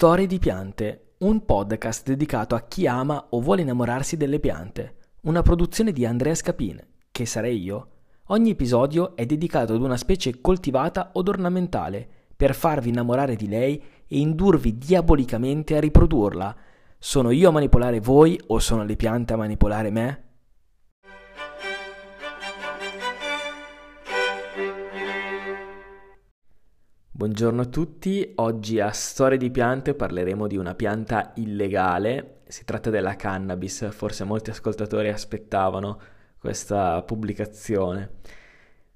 Storie di piante, un podcast dedicato a chi ama o vuole innamorarsi delle piante. Una produzione di Andrea Scapin, che sarei io. Ogni episodio è dedicato ad una specie coltivata od ornamentale, per farvi innamorare di lei e indurvi diabolicamente a riprodurla. Sono io a manipolare voi o sono le piante a manipolare me? Buongiorno a tutti, oggi a Storie di piante parleremo di una pianta illegale, si tratta della cannabis, forse molti ascoltatori aspettavano questa pubblicazione.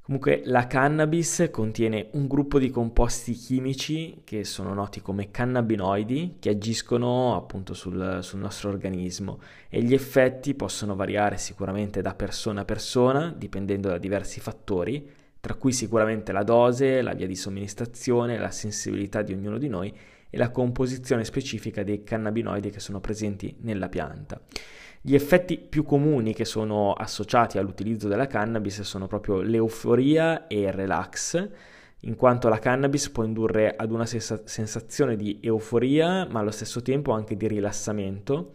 Comunque la cannabis contiene un gruppo di composti chimici che sono noti come cannabinoidi che agiscono appunto sul, sul nostro organismo. E gli effetti possono variare sicuramente da persona a persona dipendendo da diversi fattori tra cui sicuramente la dose, la via di somministrazione, la sensibilità di ognuno di noi e la composizione specifica dei cannabinoidi che sono presenti nella pianta. Gli effetti più comuni che sono associati all'utilizzo della cannabis sono proprio l'euforia e il relax, in quanto la cannabis può indurre ad una sensazione di euforia, ma allo stesso tempo anche di rilassamento,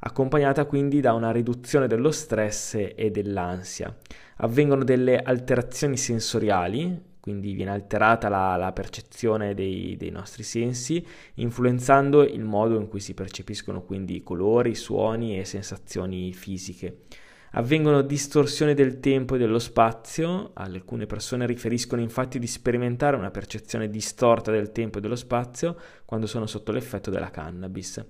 accompagnata quindi da una riduzione dello stress e dell'ansia avvengono delle alterazioni sensoriali, quindi viene alterata la, la percezione dei, dei, nostri sensi, influenzando il modo in cui si percepiscono quindi colori, suoni e sensazioni fisiche. Avvengono distorsioni del tempo e dello spazio, alcune persone riferiscono infatti di sperimentare una percezione distorta del tempo e dello spazio quando sono sotto l'effetto della cannabis.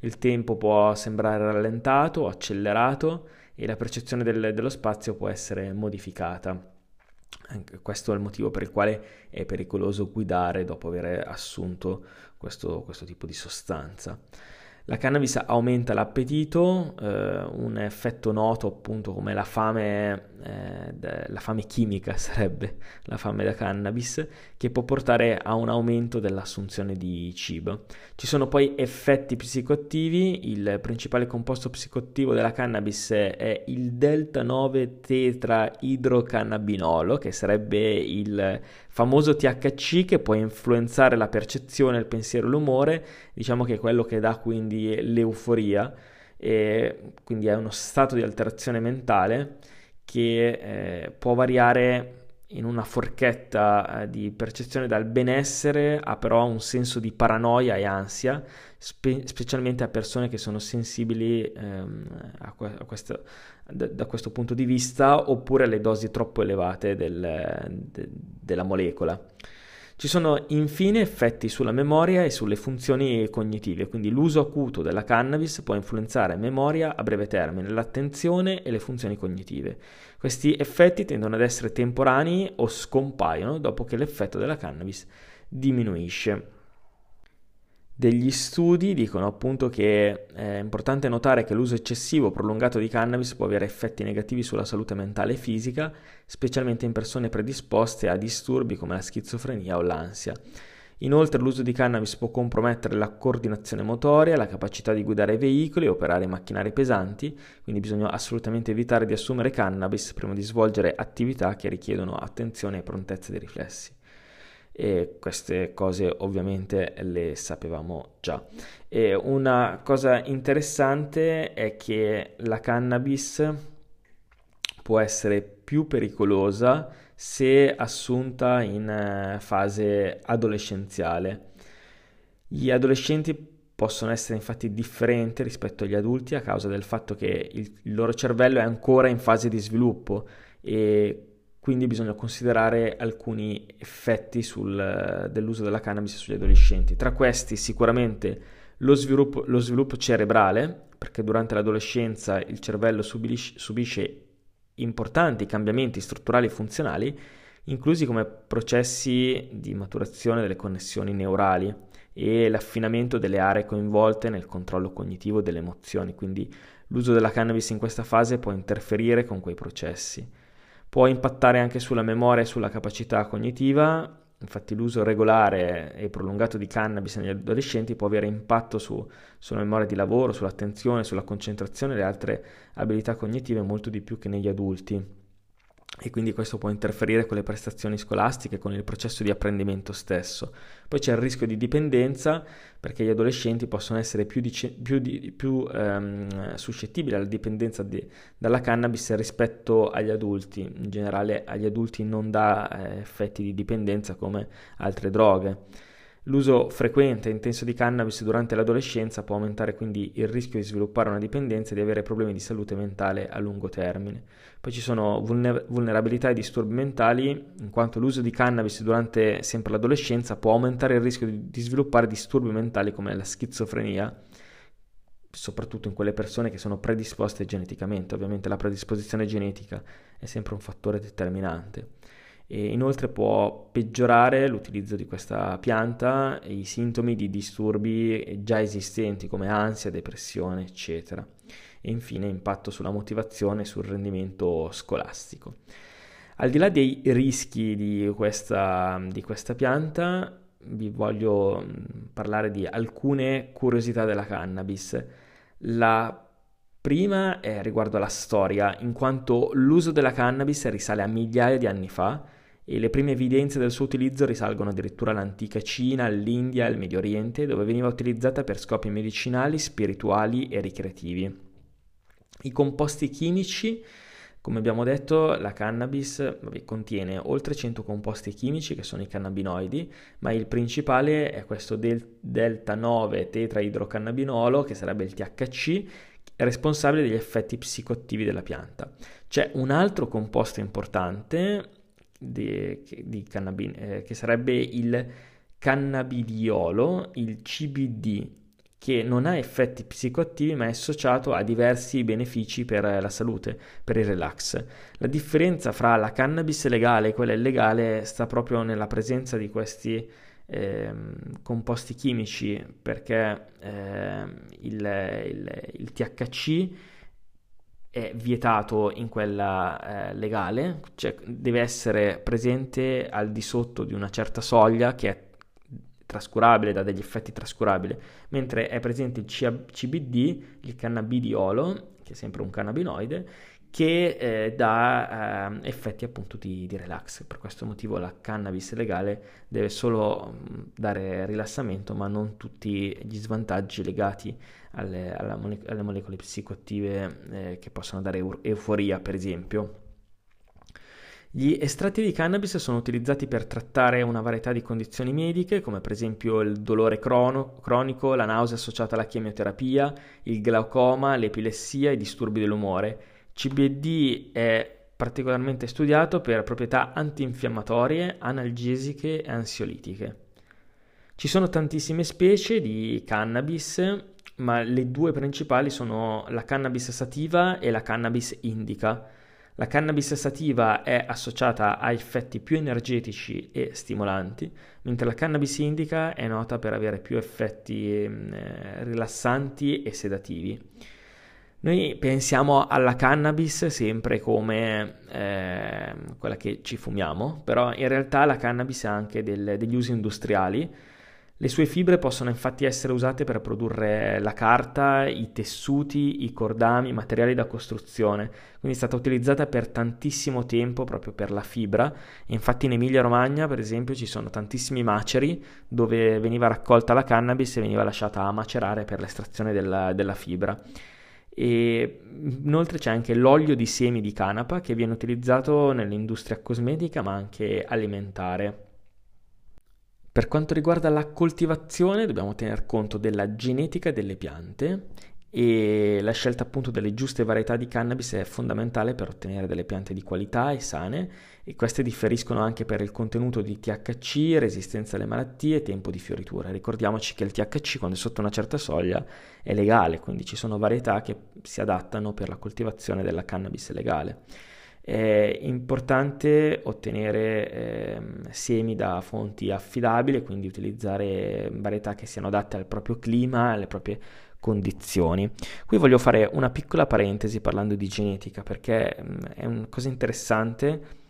Il tempo può sembrare rallentato o accelerato e la percezione del, dello spazio può essere modificata. Anche questo è il motivo per il quale è pericoloso guidare dopo aver assunto questo, questo tipo di sostanza. La cannabis aumenta l'appetito, eh, un effetto noto appunto come la fame, eh, la fame chimica sarebbe la fame da cannabis, che può portare a un aumento dell'assunzione di cibo. Ci sono poi effetti psicoattivi, il principale composto psicoattivo della cannabis è il delta 9 tetraidrocannabinolo, che sarebbe il famoso THC che può influenzare la percezione, il pensiero e l'umore, diciamo che è quello che dà quindi l'euforia, e quindi è uno stato di alterazione mentale che eh, può variare in una forchetta eh, di percezione dal benessere a però un senso di paranoia e ansia, spe- specialmente a persone che sono sensibili ehm, a, que- a questo, da, questo punto di vista oppure alle dosi troppo elevate del, de- della molecola. Ci sono infine effetti sulla memoria e sulle funzioni cognitive, quindi l'uso acuto della cannabis può influenzare memoria a breve termine, l'attenzione e le funzioni cognitive. Questi effetti tendono ad essere temporanei o scompaiono dopo che l'effetto della cannabis diminuisce. Degli studi dicono appunto che è importante notare che l'uso eccessivo prolungato di cannabis può avere effetti negativi sulla salute mentale e fisica, specialmente in persone predisposte a disturbi come la schizofrenia o l'ansia. Inoltre l'uso di cannabis può compromettere la coordinazione motoria, la capacità di guidare veicoli e operare macchinari pesanti, quindi bisogna assolutamente evitare di assumere cannabis prima di svolgere attività che richiedono attenzione e prontezza dei riflessi e queste cose ovviamente le sapevamo già. E una cosa interessante è che la cannabis può essere più pericolosa se assunta in eh, fase adolescenziale. Gli adolescenti possono essere infatti differenti rispetto agli adulti a causa del fatto che il, loro cervello è ancora in fase di sviluppo e quindi bisogna considerare alcuni effetti sul, dell'uso della cannabis sugli adolescenti. Tra questi sicuramente lo sviluppo, lo sviluppo cerebrale, perché durante l'adolescenza il cervello subisce, subisce importanti cambiamenti strutturali e funzionali, inclusi come processi di maturazione delle connessioni neurali e l'affinamento delle aree coinvolte nel controllo cognitivo delle emozioni, quindi l'uso della cannabis in questa fase può interferire con quei processi può impattare anche sulla memoria e sulla capacità cognitiva. Infatti l'uso regolare e prolungato di cannabis negli adolescenti può avere impatto su, sulla memoria di lavoro, sull'attenzione, sulla concentrazione e le altre abilità cognitive molto di più che negli adulti. E quindi questo può interferire con le prestazioni scolastiche, con il processo di apprendimento stesso. Poi c'è il rischio di dipendenza perché gli adolescenti possono essere più, dice- più, di- più ehm, suscettibili alla dipendenza di- dalla cannabis rispetto agli adulti. In generale agli adulti non dà eh, effetti di dipendenza come altre droghe. L'uso frequente e intenso di cannabis durante l'adolescenza può aumentare quindi il rischio di sviluppare una dipendenza e di avere problemi di salute mentale a lungo termine. Poi ci sono vulner- vulnerabilità e disturbi mentali, in quanto l'uso di cannabis durante sempre l'adolescenza può aumentare il rischio di sviluppare disturbi mentali come la schizofrenia, soprattutto in quelle persone che sono predisposte geneticamente. Ovviamente la predisposizione genetica è sempre un fattore determinante. E inoltre può peggiorare l'utilizzo di questa pianta e i sintomi di disturbi già esistenti come ansia, depressione, eccetera. E infine impatto sulla motivazione e sul rendimento scolastico. Al di là dei rischi di questa, di questa pianta, vi voglio parlare di alcune curiosità della cannabis. La prima è riguardo alla storia, in quanto l'uso della cannabis risale a migliaia di anni fa e le prime evidenze del suo utilizzo risalgono addirittura all'antica Cina, all'India e al Medio Oriente, dove veniva utilizzata per scopi medicinali, spirituali e ricreativi. I composti chimici, come abbiamo detto, la cannabis vabbè, contiene oltre 100 composti chimici che sono i cannabinoidi, ma il principale è questo del- delta 9 tetraidrocannabinolo, che sarebbe il THC, responsabile degli effetti psicoattivi della pianta. C'è un altro composto importante di, di cannabin, eh, che sarebbe il cannabidiolo, il CBD, che non ha effetti psicoattivi ma è associato a diversi benefici per la salute, per il relax. La differenza fra la cannabis legale e quella illegale sta proprio nella presenza di questi eh, composti chimici perché eh, il, il, il THC è vietato in quella eh, legale, cioè deve essere presente al di sotto di una certa soglia che è trascurabile, dà degli effetti trascurabili, mentre è presente il CBD, il cannabidiolo, che è sempre un cannabinoide, che eh, dà eh, effetti appunto di, di, relax. Per questo motivo la cannabis legale deve solo dare rilassamento, ma non tutti gli svantaggi legati alle, mole- alle molecole psicoattive eh, che possono dare eu- euforia, per esempio. Gli estratti di cannabis sono utilizzati per trattare una varietà di condizioni mediche, come per esempio il dolore crono, cronico, la nausea associata alla chemioterapia, il glaucoma, l'epilessia e i disturbi dell'umore CBD è particolarmente studiato per proprietà antinfiammatorie, analgesiche e ansiolitiche. Ci sono tantissime specie di cannabis, ma le due principali sono la cannabis sativa e la cannabis indica. La cannabis sativa è associata a effetti più energetici e stimolanti, mentre la cannabis indica è nota per avere più effetti eh, rilassanti e sedativi. Noi pensiamo alla cannabis sempre come eh, quella che ci fumiamo, però in realtà la cannabis ha anche del, degli usi industriali. Le sue fibre possono infatti essere usate per produrre la carta, i tessuti, i cordami, i materiali da costruzione, quindi è stata utilizzata per tantissimo tempo proprio per la fibra. Infatti in Emilia Romagna, per esempio, ci sono tantissimi maceri dove veniva raccolta la cannabis e veniva lasciata a macerare per l'estrazione della, della fibra. E inoltre c'è anche l'olio di semi di canapa che viene utilizzato nell'industria cosmetica ma anche alimentare. Per quanto riguarda la coltivazione dobbiamo tener conto della genetica delle piante e la scelta appunto delle giuste varietà di cannabis è fondamentale per ottenere delle piante di qualità e sane e queste differiscono anche per il contenuto di THC, resistenza alle malattie e tempo di fioritura. Ricordiamoci che il THC quando è sotto una certa soglia è legale, quindi ci sono varietà che si adattano per la coltivazione della cannabis legale. È importante ottenere eh, semi da fonti affidabili, quindi utilizzare varietà che siano adatte al proprio clima, alle proprie condizioni. Qui voglio fare una piccola parentesi parlando di genetica perché mm, è una cosa interessante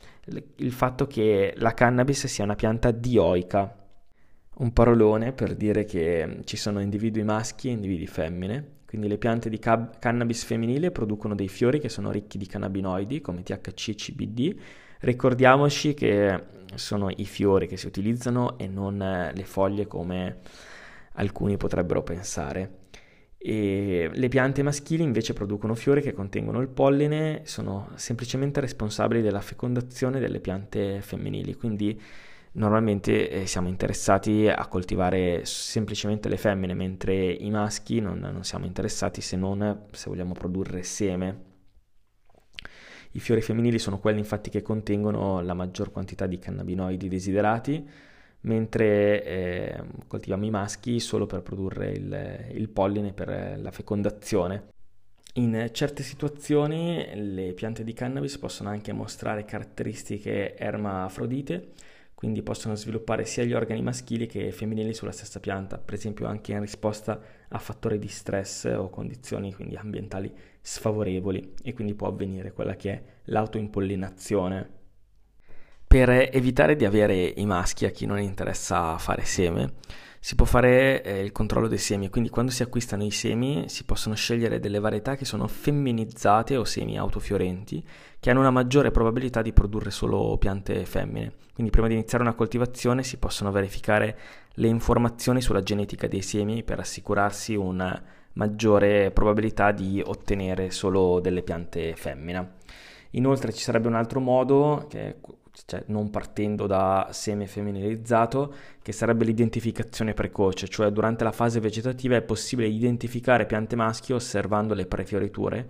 il fatto che la cannabis sia una pianta dioica, un parolone per dire che ci sono individui maschi e individui femmine, Quindi le piante di cab- cannabis femminile producono dei fiori che sono ricchi di cannabinoidi come THC e CBD. Ricordiamoci che sono i fiori che si utilizzano e non le foglie come alcuni potrebbero pensare. E le piante maschili invece producono fiori che contengono il polline, sono semplicemente responsabili della fecondazione delle piante femminili, quindi normalmente eh, siamo interessati a coltivare semplicemente le femmine, mentre i maschi non, non siamo interessati se non se vogliamo produrre seme. I fiori femminili sono quelli infatti che contengono la maggior quantità di cannabinoidi desiderati, mentre eh, coltiviamo i maschi solo per produrre il, il polline per la fecondazione. In certe situazioni le piante di cannabis possono anche mostrare caratteristiche ermafrodite, quindi possono sviluppare sia gli organi maschili che femminili sulla stessa pianta, per esempio anche in risposta a fattori di stress o condizioni quindi ambientali sfavorevoli e quindi può avvenire quella che è l'autoimpollinazione per evitare di avere i maschi a chi non interessa fare seme, si può fare eh, il controllo dei semi, quindi quando si acquistano i semi si possono scegliere delle varietà che sono femminizzate o semi autofiorenti, che hanno una maggiore probabilità di produrre solo piante femmine. Quindi prima di iniziare una coltivazione si possono verificare le informazioni sulla genetica dei semi per assicurarsi una maggiore probabilità di ottenere solo delle piante femmina. Inoltre ci sarebbe un altro modo, che cioè non partendo da seme femminilizzato, che sarebbe l'identificazione precoce, cioè durante la fase vegetativa è possibile identificare piante maschi osservando le prefioriture.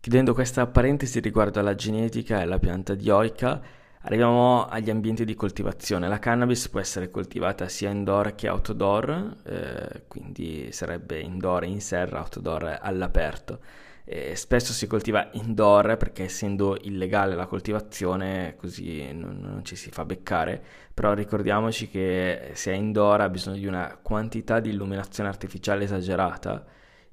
Chiudendo questa parentesi riguardo alla genetica e alla pianta dioica, arriviamo agli ambienti di coltivazione. La cannabis può essere coltivata sia indoor che outdoor, eh, quindi sarebbe indoor in serra, outdoor all'aperto. Eh, spesso si coltiva indoor perché essendo illegale la coltivazione così non, non, ci si fa beccare, però ricordiamoci che se è indoor ha bisogno di una quantità di illuminazione artificiale esagerata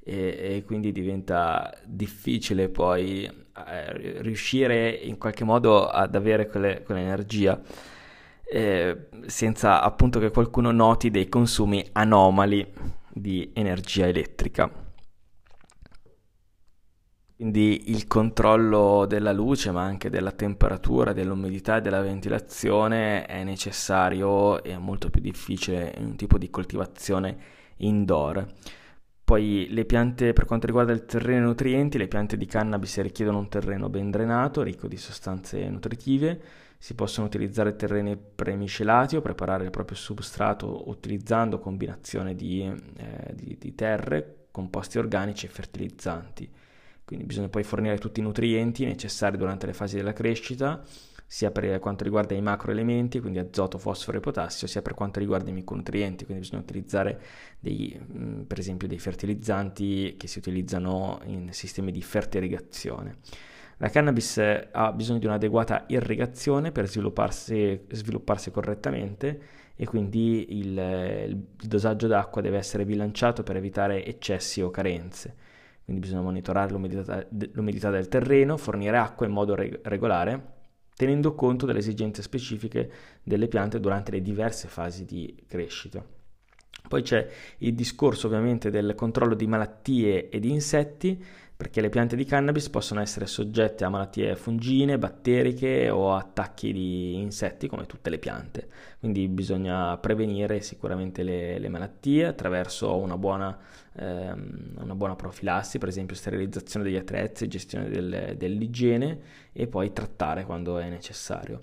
e, e quindi diventa difficile poi eh, riuscire in qualche modo ad avere quelle, quell'energia. Eh, senza appunto che qualcuno noti dei consumi anomali di energia elettrica. Quindi il controllo della luce, ma anche della temperatura, dell'umidità e della ventilazione è necessario e molto più difficile in un tipo di coltivazione indoor. Poi le piante, per quanto riguarda il terreno e nutrienti, le piante di cannabis richiedono un terreno ben drenato, ricco di sostanze nutritive. Si possono utilizzare terreni premiscelati o preparare il proprio substrato utilizzando combinazione di, eh, di, di terre, composti organici e fertilizzanti. Quindi bisogna poi fornire tutti i nutrienti necessari durante le fasi della crescita, sia per quanto riguarda i macroelementi, quindi azoto, fosforo e potassio, sia per quanto riguarda i micronutrienti, quindi bisogna utilizzare dei, mm, per esempio dei fertilizzanti che si utilizzano in sistemi di fertirrigazione. La cannabis ha bisogno di un'adeguata irrigazione per svilupparsi, svilupparsi correttamente e quindi il, il dosaggio d'acqua deve essere bilanciato per evitare eccessi o carenze quindi bisogna monitorare l'umidità, del terreno, fornire acqua in modo reg- regolare, tenendo conto delle esigenze specifiche delle piante durante le diverse fasi di crescita. Poi c'è il discorso ovviamente del controllo di malattie e di insetti, perché le piante di cannabis possono essere soggette a malattie fungine, batteriche o attacchi di insetti come tutte le piante. Quindi bisogna prevenire sicuramente le, le malattie attraverso una buona, ehm, una buona, profilassi, per esempio sterilizzazione degli attrezzi, gestione del, dell'igiene e poi trattare quando è necessario.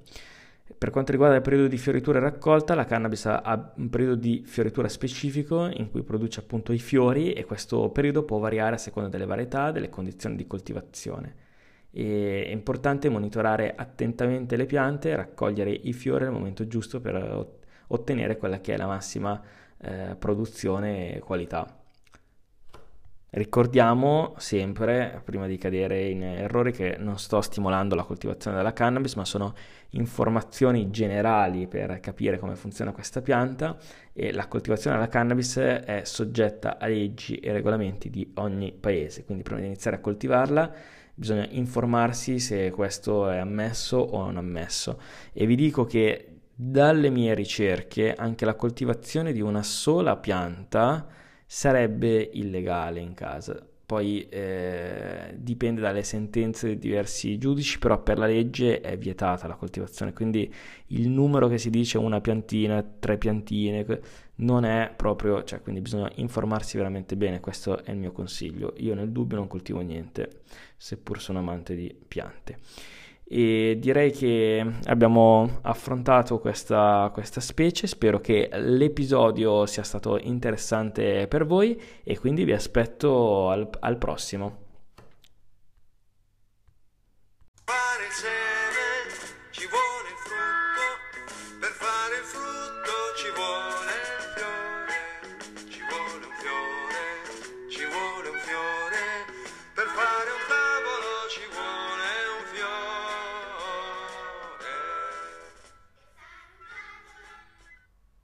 Per quanto riguarda il periodo di fioritura e raccolta, la cannabis ha un periodo di fioritura specifico in cui produce appunto i fiori e questo periodo può variare a seconda delle varietà, delle condizioni di coltivazione. E è importante monitorare attentamente le piante e raccogliere i fiori al momento giusto per ottenere quella che è la massima eh, produzione e qualità. Ricordiamo sempre, prima di cadere in errori, che non sto stimolando la coltivazione della cannabis, ma sono informazioni generali per capire come funziona questa pianta e la coltivazione della cannabis è soggetta a leggi e regolamenti di ogni paese. Quindi prima di iniziare a coltivarla bisogna informarsi se questo è ammesso o non ammesso. E vi dico che dalle mie ricerche anche la coltivazione di una sola pianta sarebbe illegale in casa. Poi eh, dipende dalle sentenze di diversi giudici, però per la legge è vietata la coltivazione, quindi il numero che si dice una piantina, tre piantine, non è proprio, cioè quindi bisogna informarsi veramente bene, questo è il mio consiglio. Io nel dubbio non coltivo niente, seppur sono amante di piante e direi che abbiamo affrontato questa, questa specie, spero che l'episodio sia stato interessante per voi e quindi vi aspetto al, al prossimo.